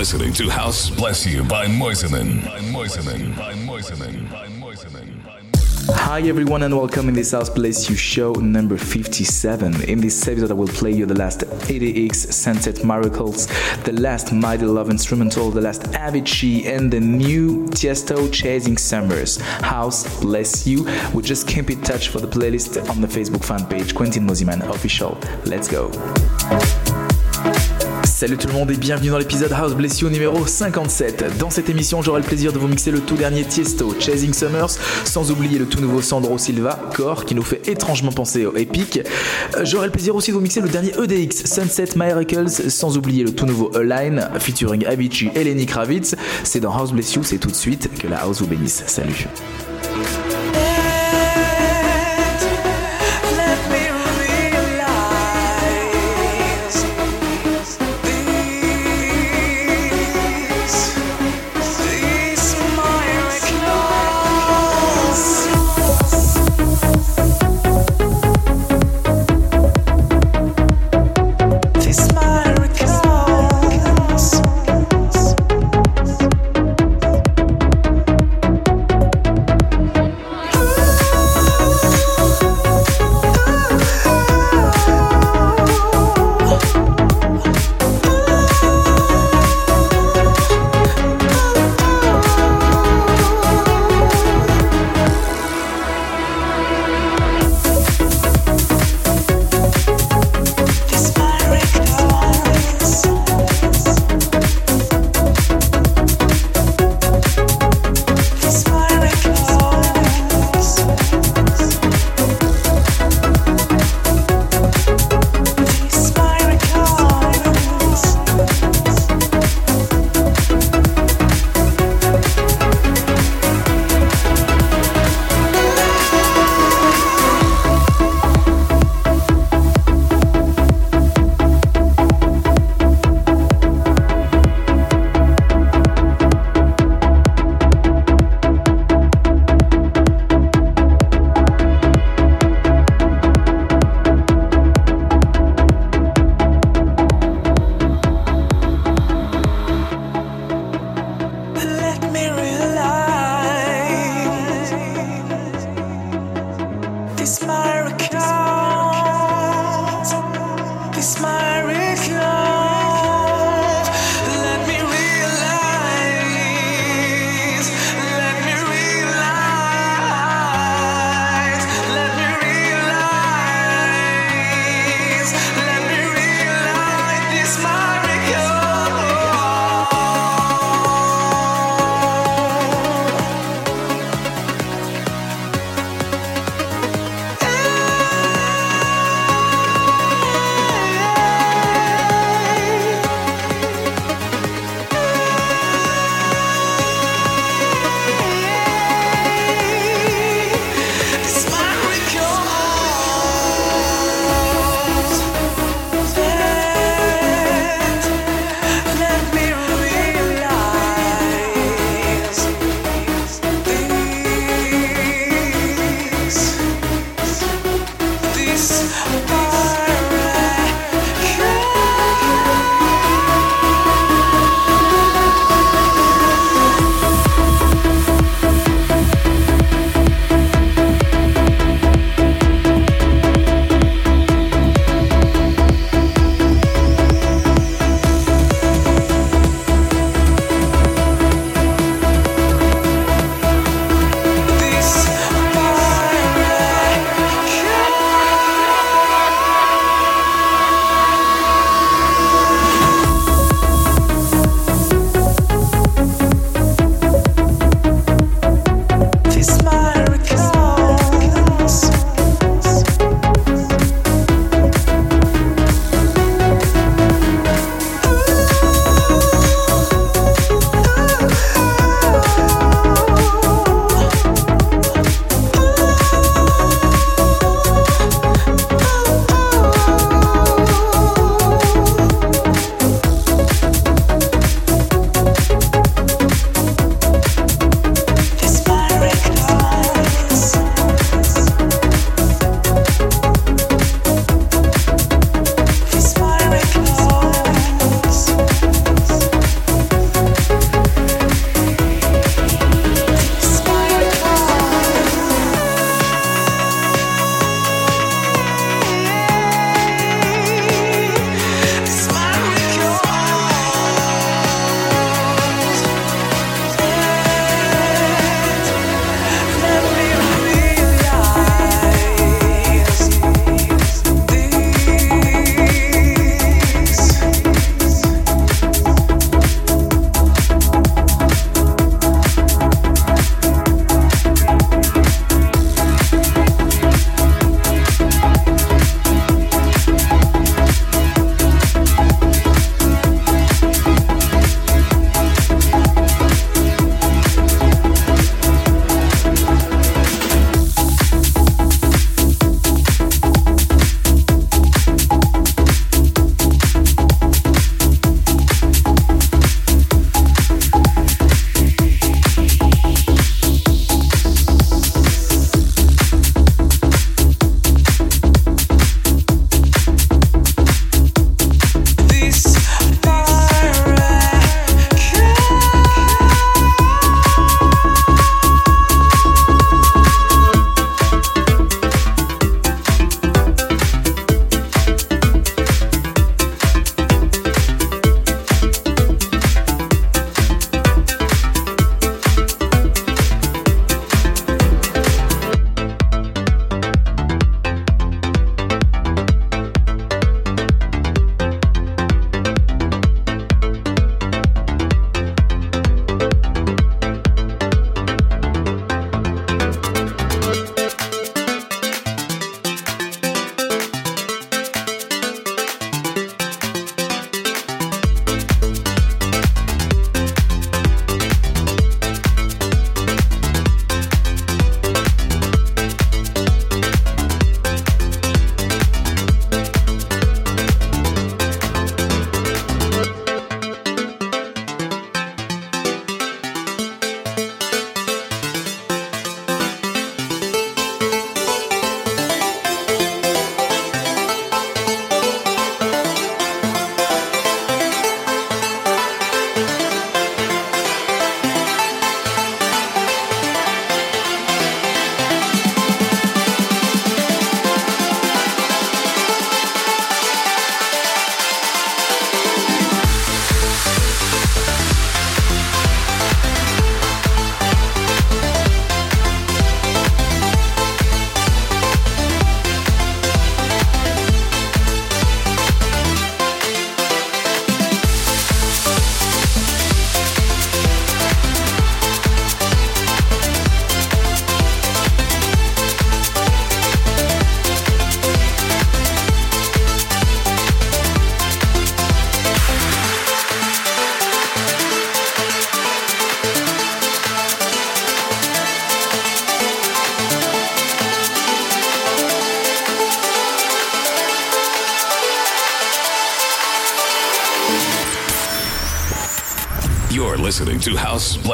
listening to House Bless You by Mosimann. By Mosimann. By Mosimann. By Mosimann. Hi everyone and welcome in this House Bless You show number 57. In this episode I will play you the last EDX Sunset Miracles, the last Mighty Love Instrumental, the last Avicii and the new Tiesto Chasing Summers. House Bless You. We just keep in touch for the playlist on the Facebook fan page Quentin Mosimann Official. Let's go. Salut tout le monde et bienvenue dans l'épisode House Bless You numéro 57. Dans cette émission, j'aurai le plaisir de vous mixer le tout dernier Tiesto, Chasing Summers, sans oublier le tout nouveau Sandro Silva, Core, qui nous fait étrangement penser au Epic. Euh, j'aurai le plaisir aussi de vous mixer le dernier EDX, Sunset Miracles, sans oublier le tout nouveau Align, featuring Avicii et Lenny Kravitz. C'est dans House Bless You, c'est tout de suite que la house vous bénisse. Salut.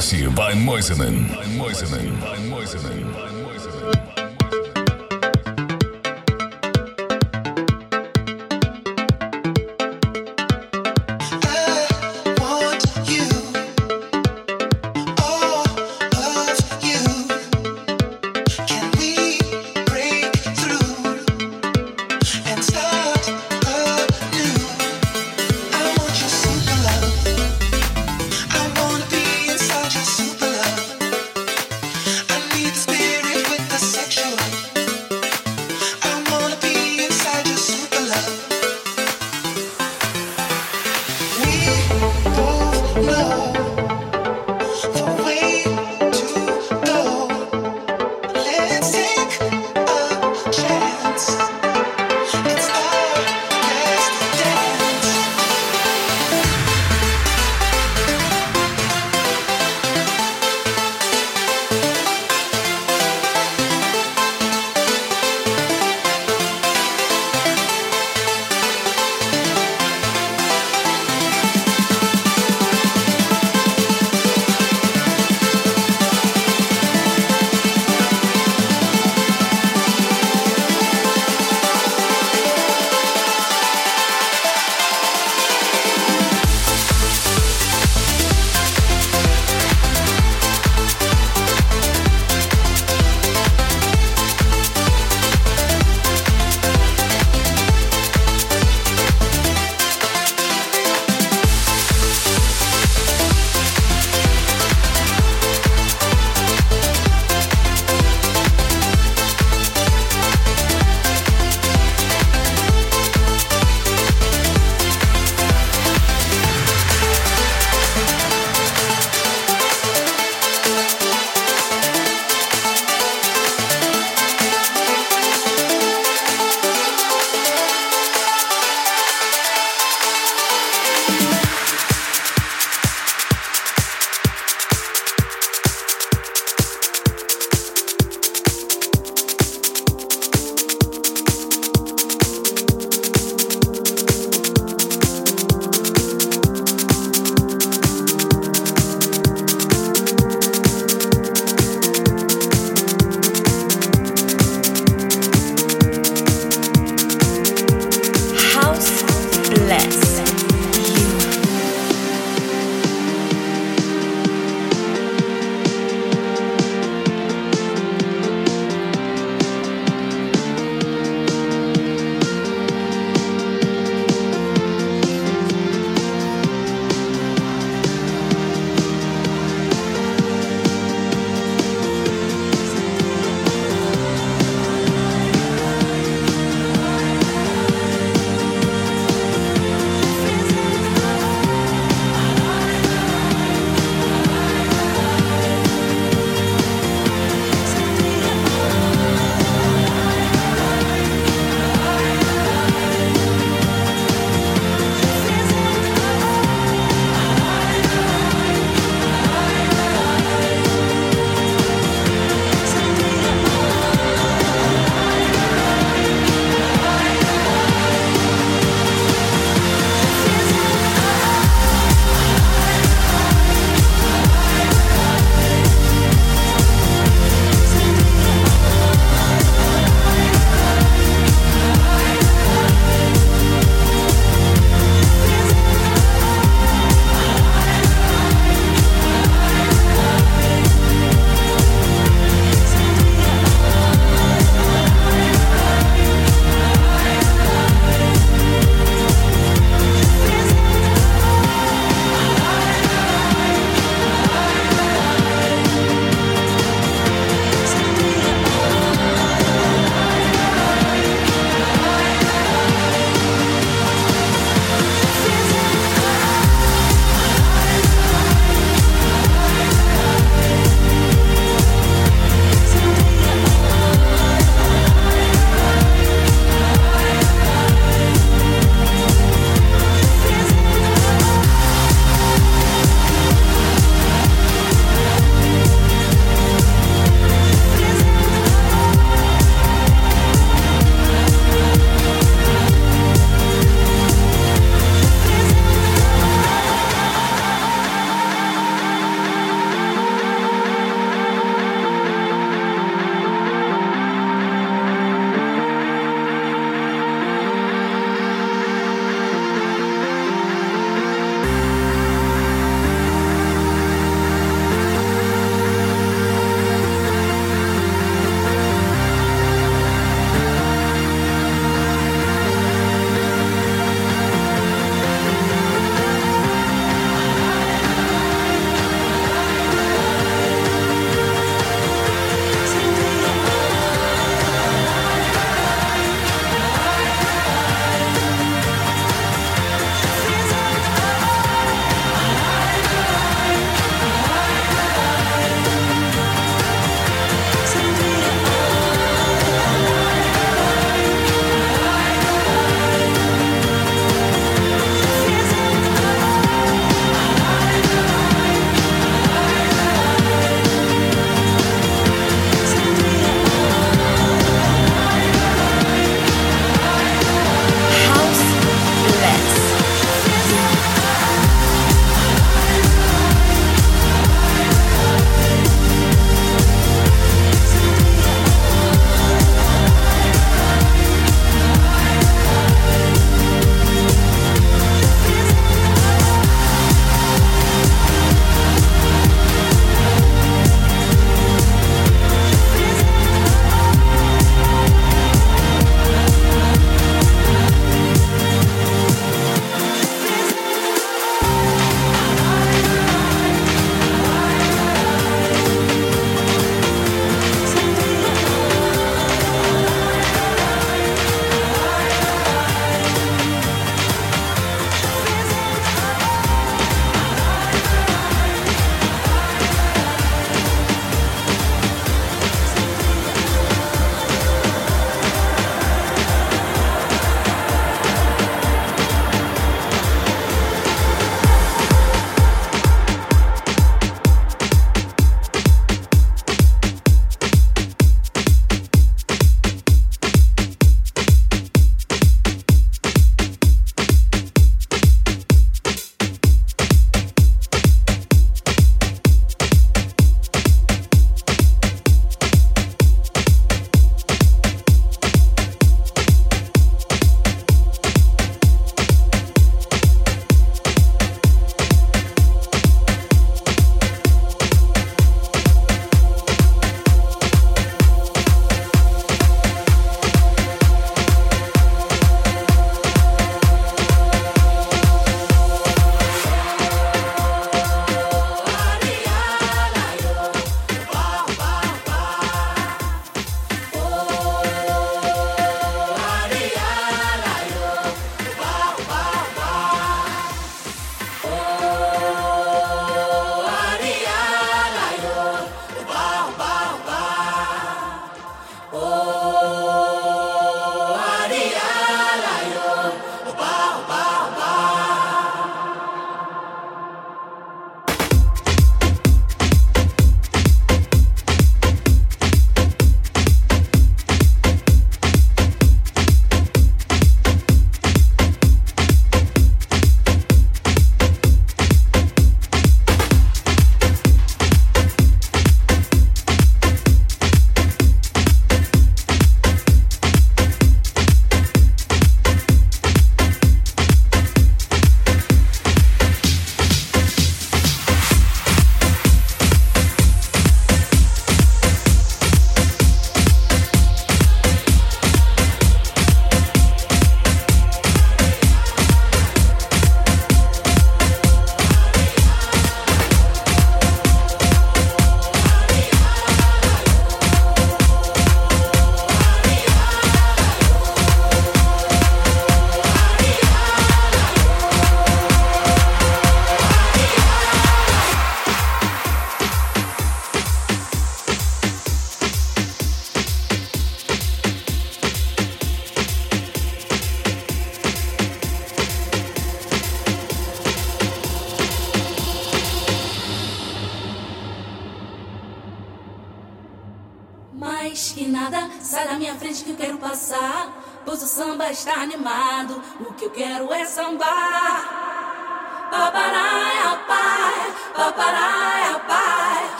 House Bless You. By Mosimann. By Mosimann.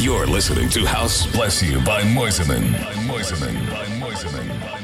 You're listening to House Bless You by Mosimann. By Mosimann. By Mosimann. By Mosimann.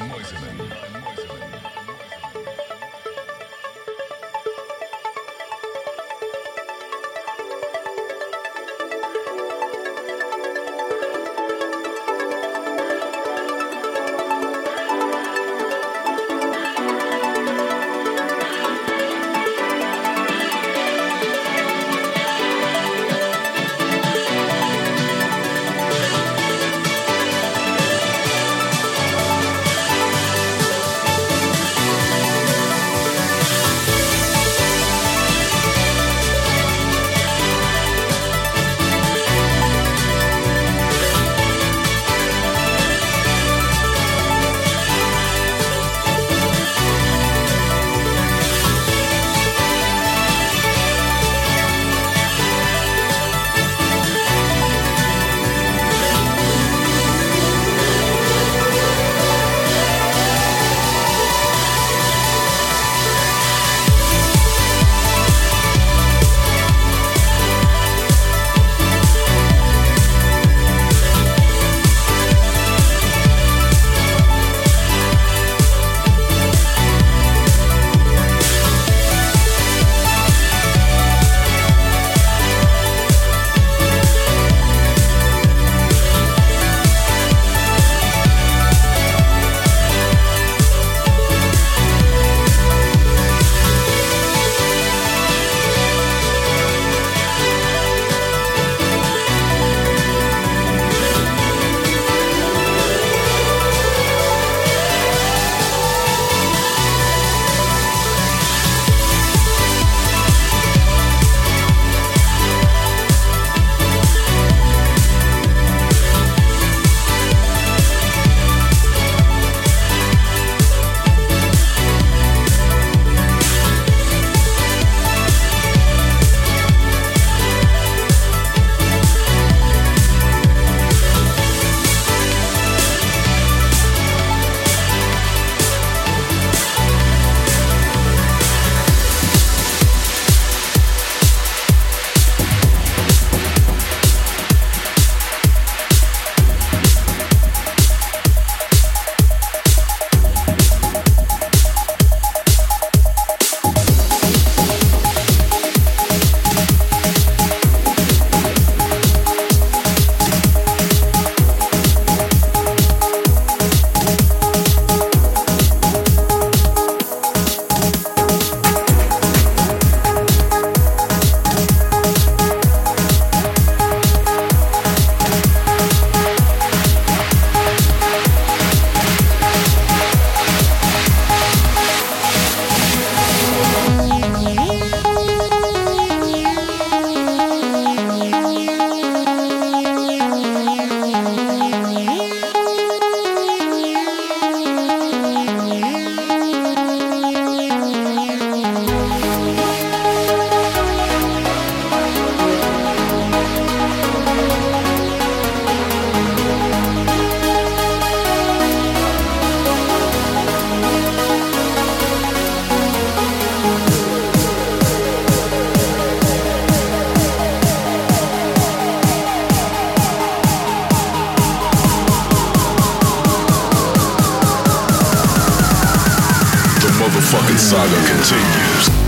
Saga continues.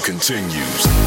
Continues.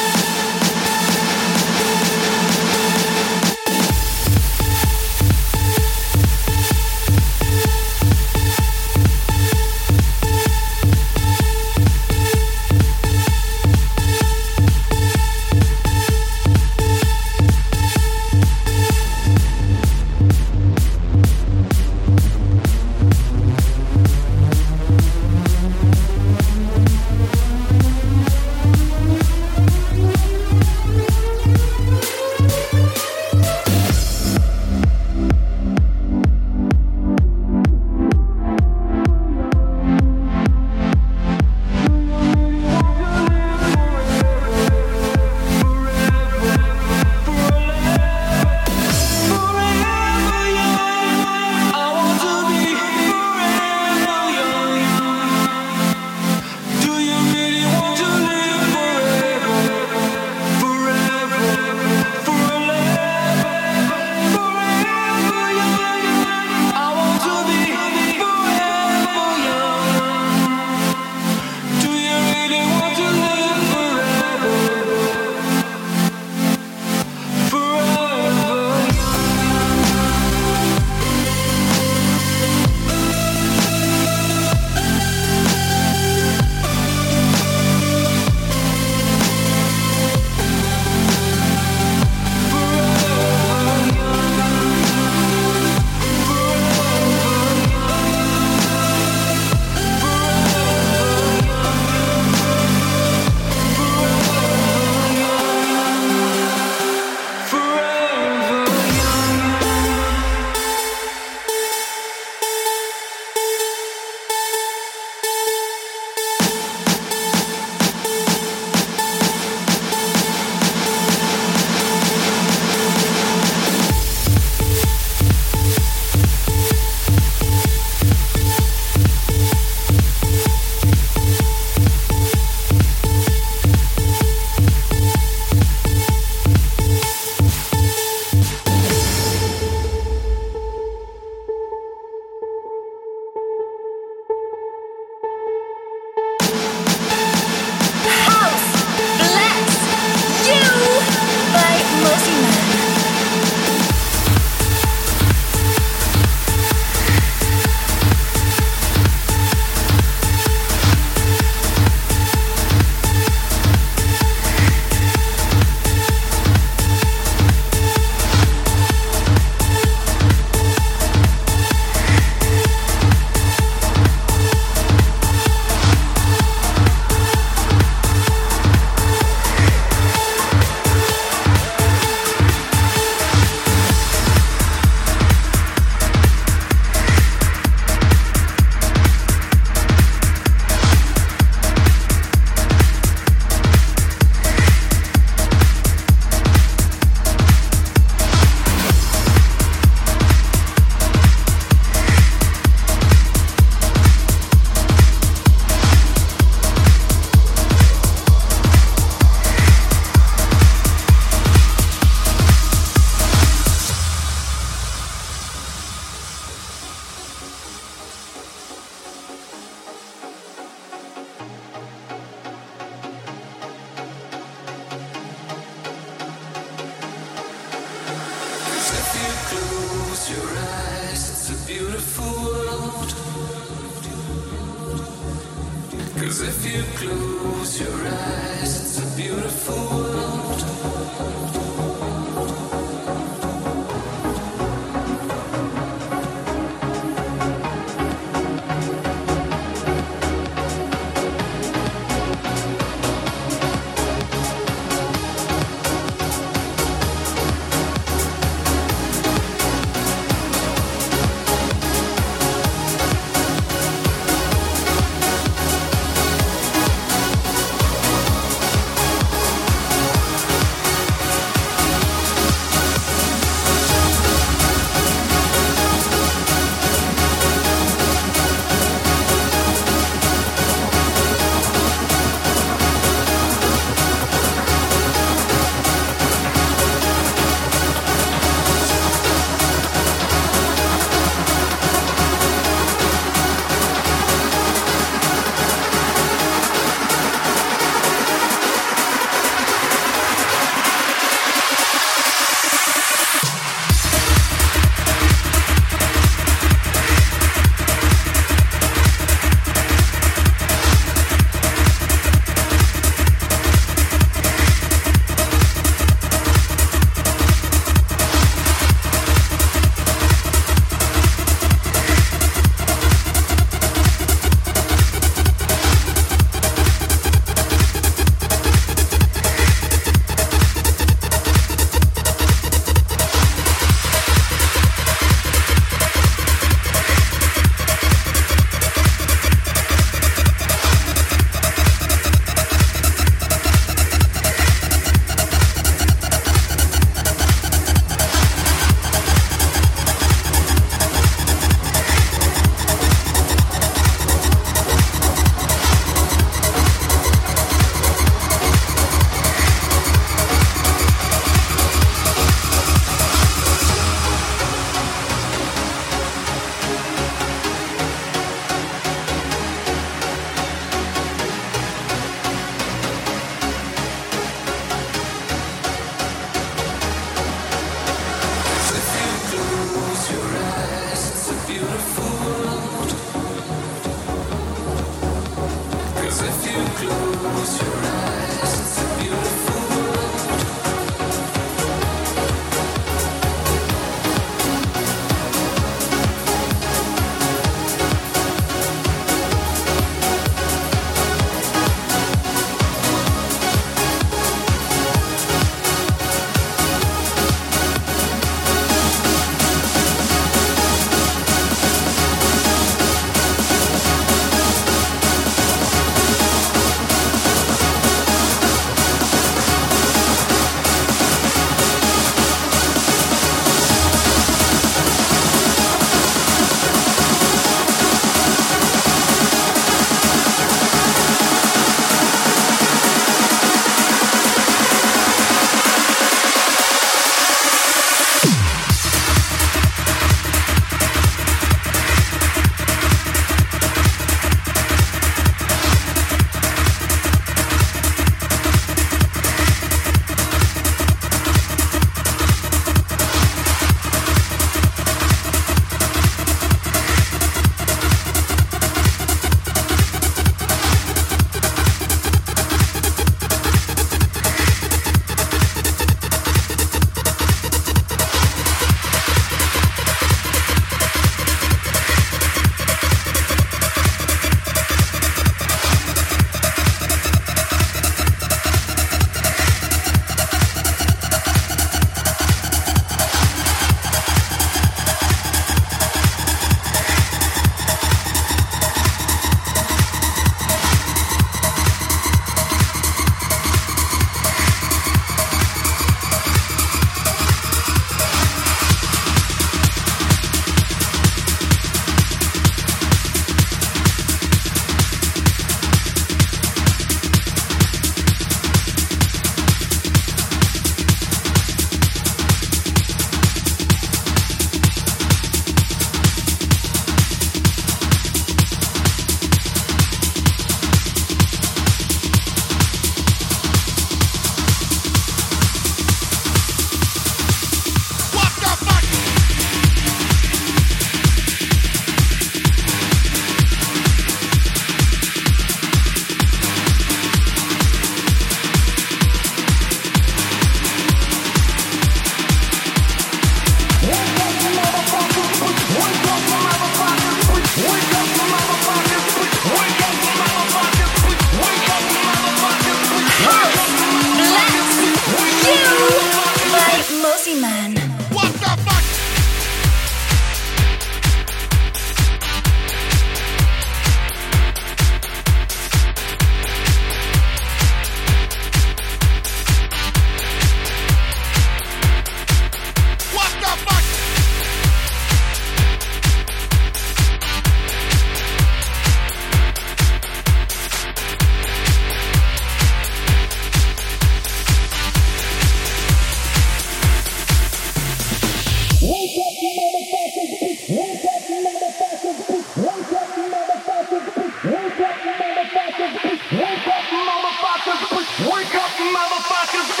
Motherfuckers,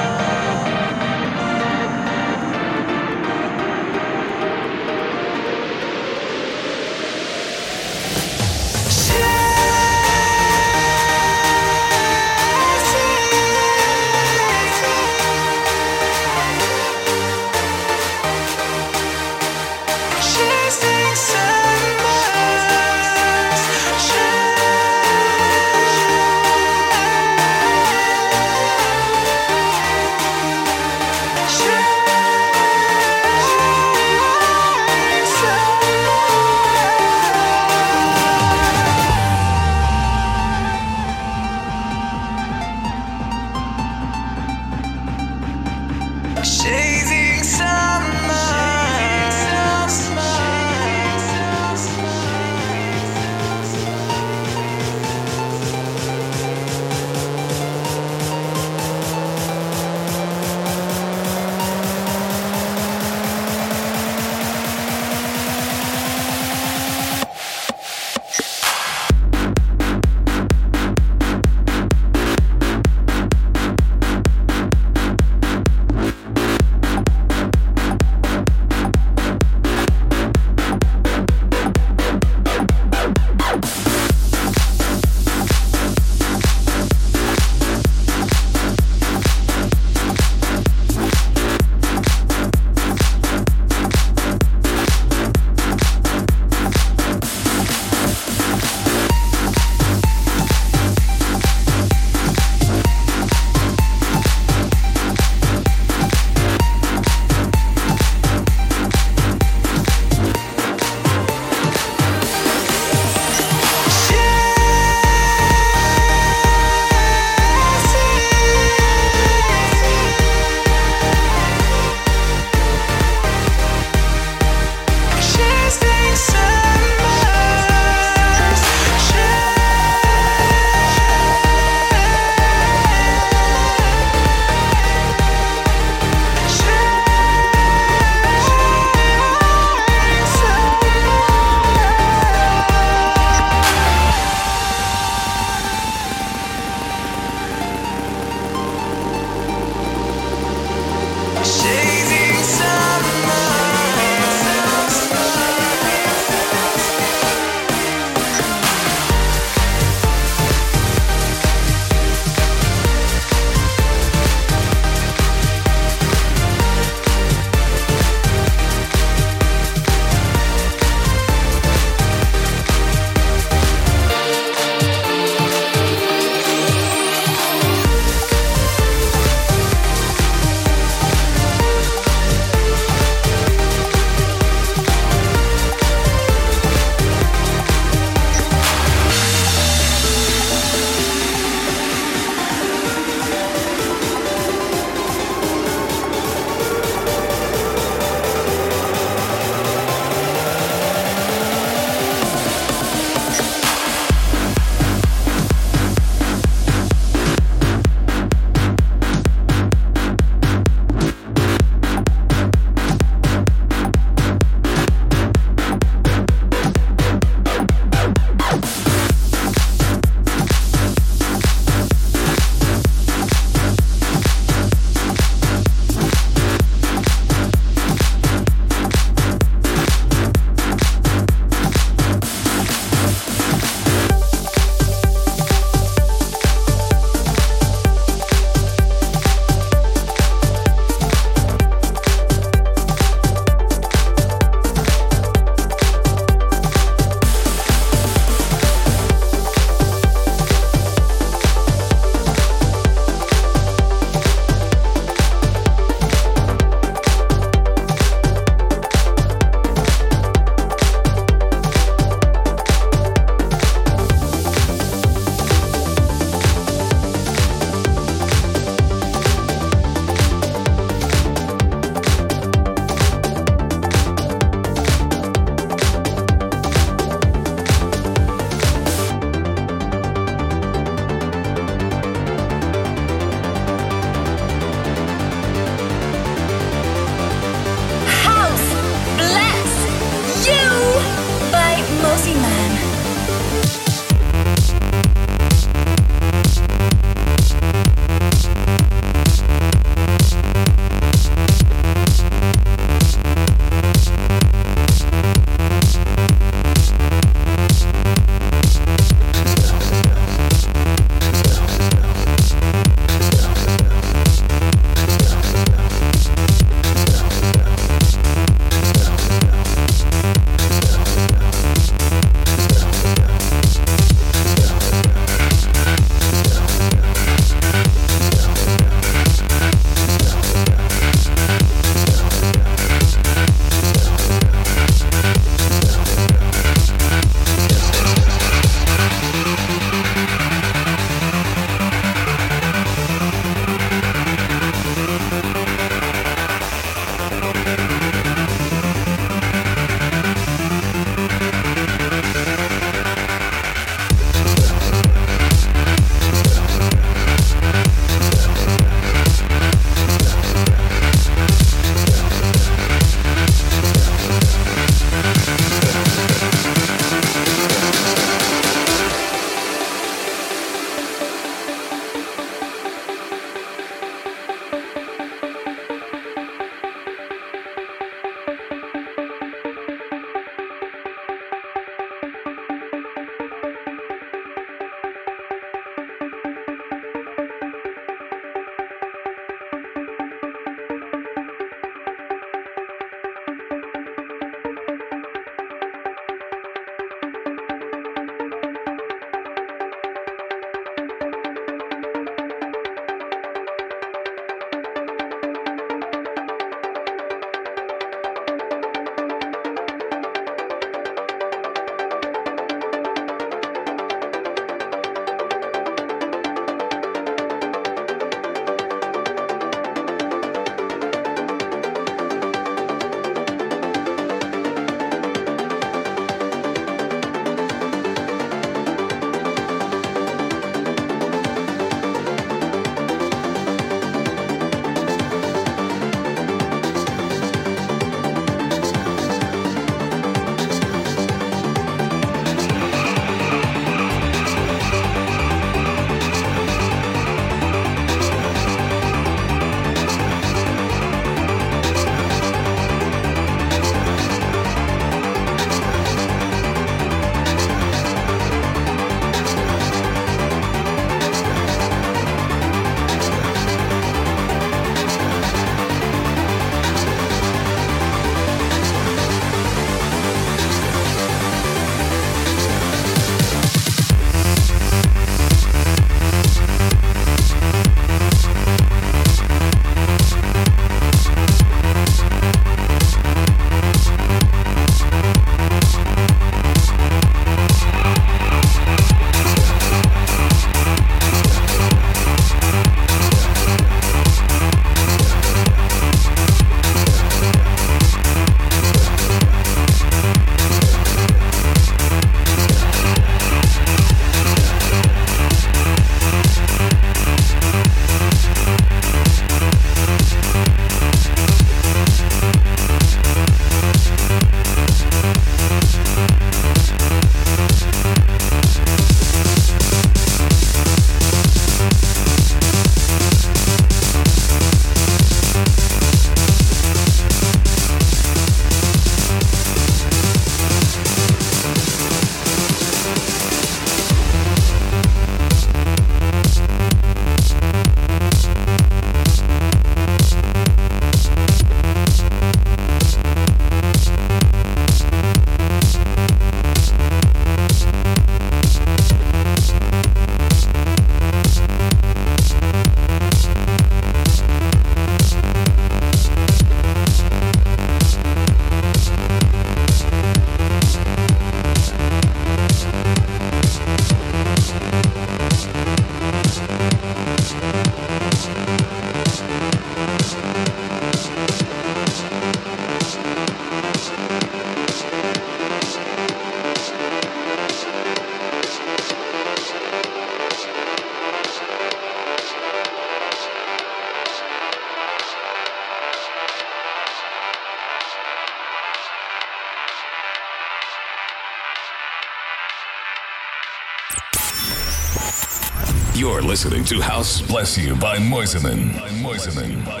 listening to House Bless You by Mosimann. By Mosimann.